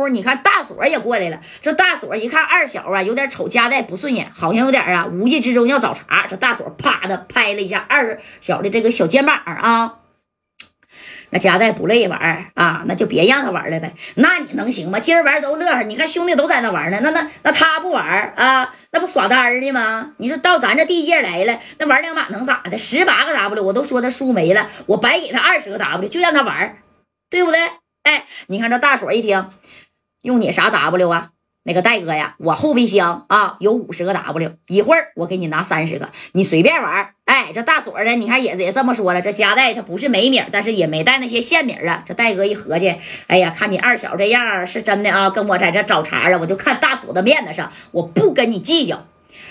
夫，你看大锁也过来了。这大锁一看二小啊，有点瞅家代不顺眼，好像有点啊，无意之中要找茬。这大锁啪的拍了一下二小的这个小肩膀啊。那家代不乐意玩啊，那就别让他玩了呗。那你能行吗？今儿玩都乐呵，你看兄弟都在那玩呢，那那那他不玩啊？那不耍单的吗？你说到咱这地界来了，那玩两把能咋的？十八个 W 我都说他输没了，我白给他二十个 W，就让他玩，对不对？哎，你看这大锁一听，用你啥 W 啊？那个戴哥呀，我后备箱啊有五十个 W，一会儿我给你拿三十个，你随便玩。哎，这大锁的，你看也也这么说了，这夹带它不是没米，但是也没带那些现米啊。这戴哥一合计，哎呀，看你二小这样是真的啊，跟我在这找茬啊，我就看大锁的面子上，我不跟你计较。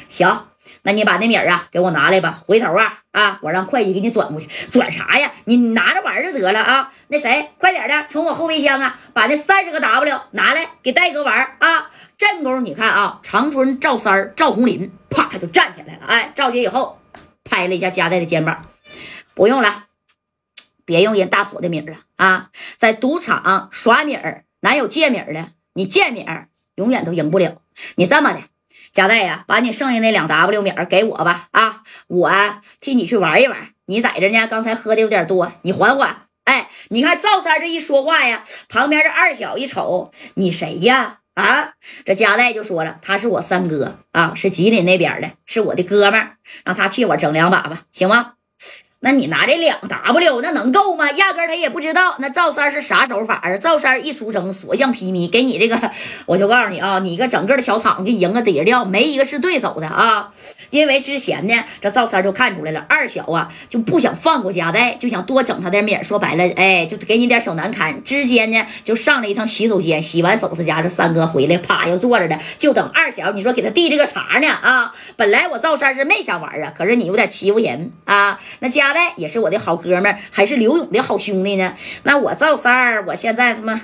行。那你把那米儿啊给我拿来吧，回头啊啊，我让会计给你转过去。转啥呀？你拿着玩就得了啊。那谁，快点的，从我后备箱啊把那三十个 W 拿来给戴哥玩啊。正宫，你看啊，长春赵三儿赵红林啪他就站起来了。哎，赵姐以后拍了一下加代的肩膀，不用了，别用人大锁的米儿了啊。在赌场耍米儿哪有借米儿的？你借米儿永远都赢不了。你这么的。贾代呀，把你剩下那两 W 米儿给我吧！啊，我替你去玩一玩。你在这呢，刚才喝的有点多，你缓缓。哎，你看赵三这一说话呀，旁边这二小一瞅，你谁呀？啊，这贾代就说了，他是我三哥啊，是吉林那边的，是我的哥们，让他替我整两把吧，行吗？那你拿这两 W，那能够吗？压根他也不知道那赵三是啥手法啊！赵三一出生，所向披靡，给你这个，我就告诉你啊，你一个整个的小场给赢个底儿掉，没一个是对手的啊！因为之前呢，这赵三就看出来了，二小啊就不想放过家代，就想多整他点米说白了，哎，就给你点小难堪。之间呢，就上了一趟洗手间，洗完手，他家这三哥回来，啪又坐着呢，就等二小，你说给他递这个茬呢啊！本来我赵三是没想玩啊，可是你有点欺负人啊，那家。代也是我的好哥们儿，还是刘勇的好兄弟呢。那我赵三儿，我现在他妈，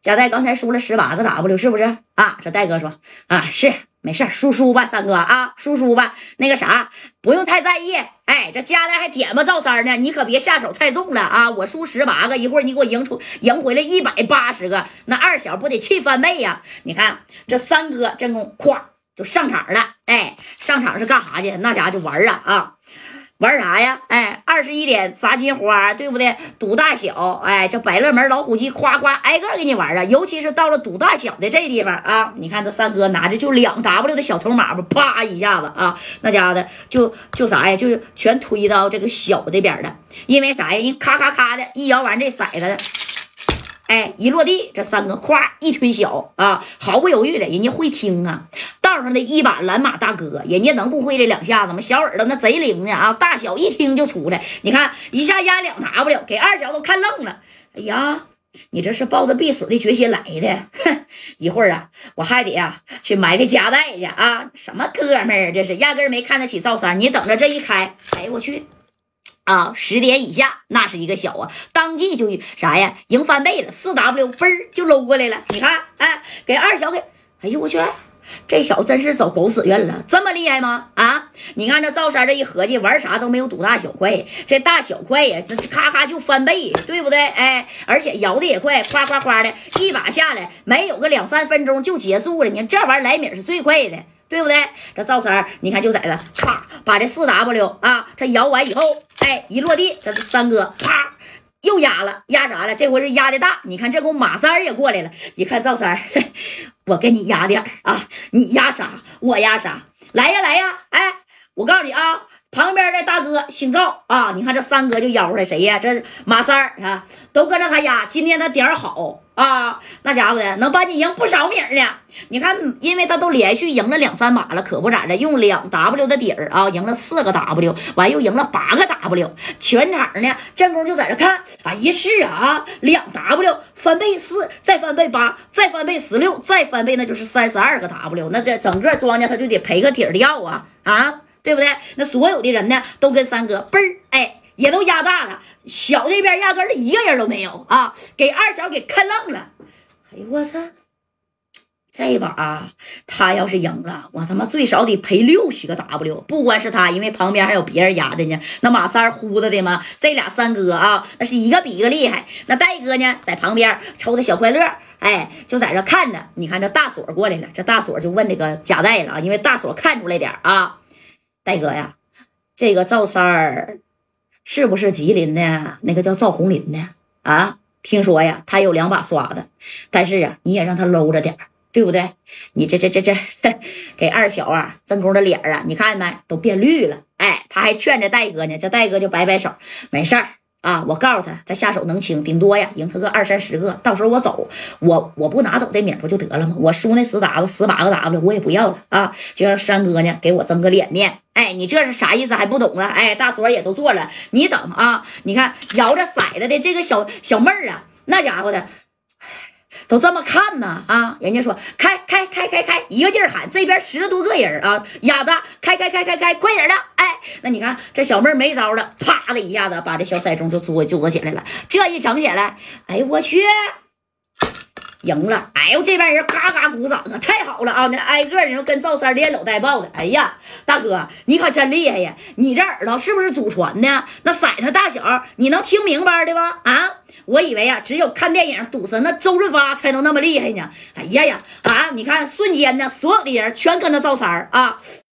贾代刚才输了十八个 W，是不是啊？这戴哥说啊，是没事输输吧，三哥啊，输输吧。那个啥，不用太在意。哎，这家代还点吧赵三呢，你可别下手太重了啊！我输十八个，一会儿你给我赢出赢回来一百八十个，那二小不得气翻倍呀？你看这三哥真功，咵就上场了。哎，上场是干啥去？那家伙就玩啊啊！玩啥呀？哎，二十一点砸金花，对不对？赌大小，哎，这百乐门老虎机，夸夸挨个给你玩啊！尤其是到了赌大小的这地方啊，你看这三哥拿着就两 W 的小筹码吧，啪一下子啊，那家伙的就就啥呀？就全推到这个小的边了。因为啥呀？人咔咔咔的一摇完这骰子。哎，一落地，这三个咵一推小啊，毫不犹豫的，人家会听啊。道上的一把蓝马大哥，人家能不会这两下子吗？小耳朵那贼灵呢啊，大小一听就出来。你看一下压两 W，给二小都看愣了。哎呀，你这是抱着必死的决心来的？哼，一会儿啊，我还得呀去埋汰夹带去啊。什么哥们儿，这是压根没看得起赵三。你等着这一开，哎呦我去！啊，十点以下那是一个小啊，当即就啥呀，赢翻倍了，四 W 分儿就搂过来了。你看，哎，给二小给，哎呦我去！这小子真是走狗屎运了，这么厉害吗？啊！你看这赵三这一合计，玩啥都没有赌大小快，这大小快呀，这咔咔就翻倍，对不对？哎，而且摇的也快，夸夸夸的一把下来，没有个两三分钟就结束了。你看这玩意儿来米是最快的，对不对？这赵三你看就在这，啪把这四 W 啊，这摇完以后，哎，一落地，这三哥啪又压了，压啥了？这回是压的大。你看这功马三儿也过来了，一看赵三儿。我给你压点儿啊，你压啥我压啥，来呀来呀，哎，我告诉你啊，旁边的大哥姓赵啊，你看这三哥就吆出来谁呀？这马三儿啊，都跟着他压，今天他点儿好。啊，那家伙的能帮你赢不少米呢。你看，因为他都连续赢了两三把了，可不咋的，用两 W 的底儿啊，赢了四个 W，完又赢了八个 W。全场呢，正宫就在这看。哎呀，是啊，两 W 翻倍四，再翻倍八，再翻倍十六，再翻倍那就是三十二个 W。那这整个庄家他就得赔个底儿掉啊啊，对不对？那所有的人呢，都跟三哥嘣儿哎。也都压大了，小这边压根儿一个人都没有啊，给二小给坑愣了。哎呦我操！这把啊他要是赢了，我他妈最少得赔六十个 W。不光是他，因为旁边还有别人压的呢。那马三呼的的嘛，这俩三哥啊，那是一个比一个厉害。那戴哥呢，在旁边抽的小快乐。哎，就在这看着。你看这大锁过来了，这大锁就问这个贾代了啊，因为大锁看出来点啊，戴哥呀，这个赵三儿是不是吉林的那个叫赵红林的啊？听说呀，他有两把刷子，但是啊，你也让他搂着点对不对？你这这这这给二小啊，正宫的脸啊，你看没，都变绿了。哎，他还劝着戴哥呢，这戴哥就摆摆手，没事儿。啊！我告诉他，他下手能轻，顶多呀赢他个二三十个。到时候我走，我我不拿走这名不就得了吗？我输那十 W 十八个 W 我也不要了啊！就让山哥呢给我争个脸面。哎，你这是啥意思？还不懂啊？哎，大佐也都做了，你等啊！你看摇着骰子的这个小小妹儿啊，那家伙的。都这么看呢啊！人家说开开开开开，一个劲儿喊，这边十多个人啊，哑子开开开开开，快点的！哎，那你看这小妹没招了，啪的一下子把这小腮盅就作就捉起来了。这一整起来，哎呦我去，赢了！哎呦这边人嘎嘎鼓掌啊，太好了啊！那挨个人跟赵三连搂带抱的。哎呀，大哥你可真厉害呀！你这耳朵是不是祖传的？那骰子大小你能听明白的吧？啊？我以为呀，只有看电影赌神那周润发才能那么厉害呢。哎呀呀，啊！你看，瞬间呢，所有的人全跟着赵三儿啊。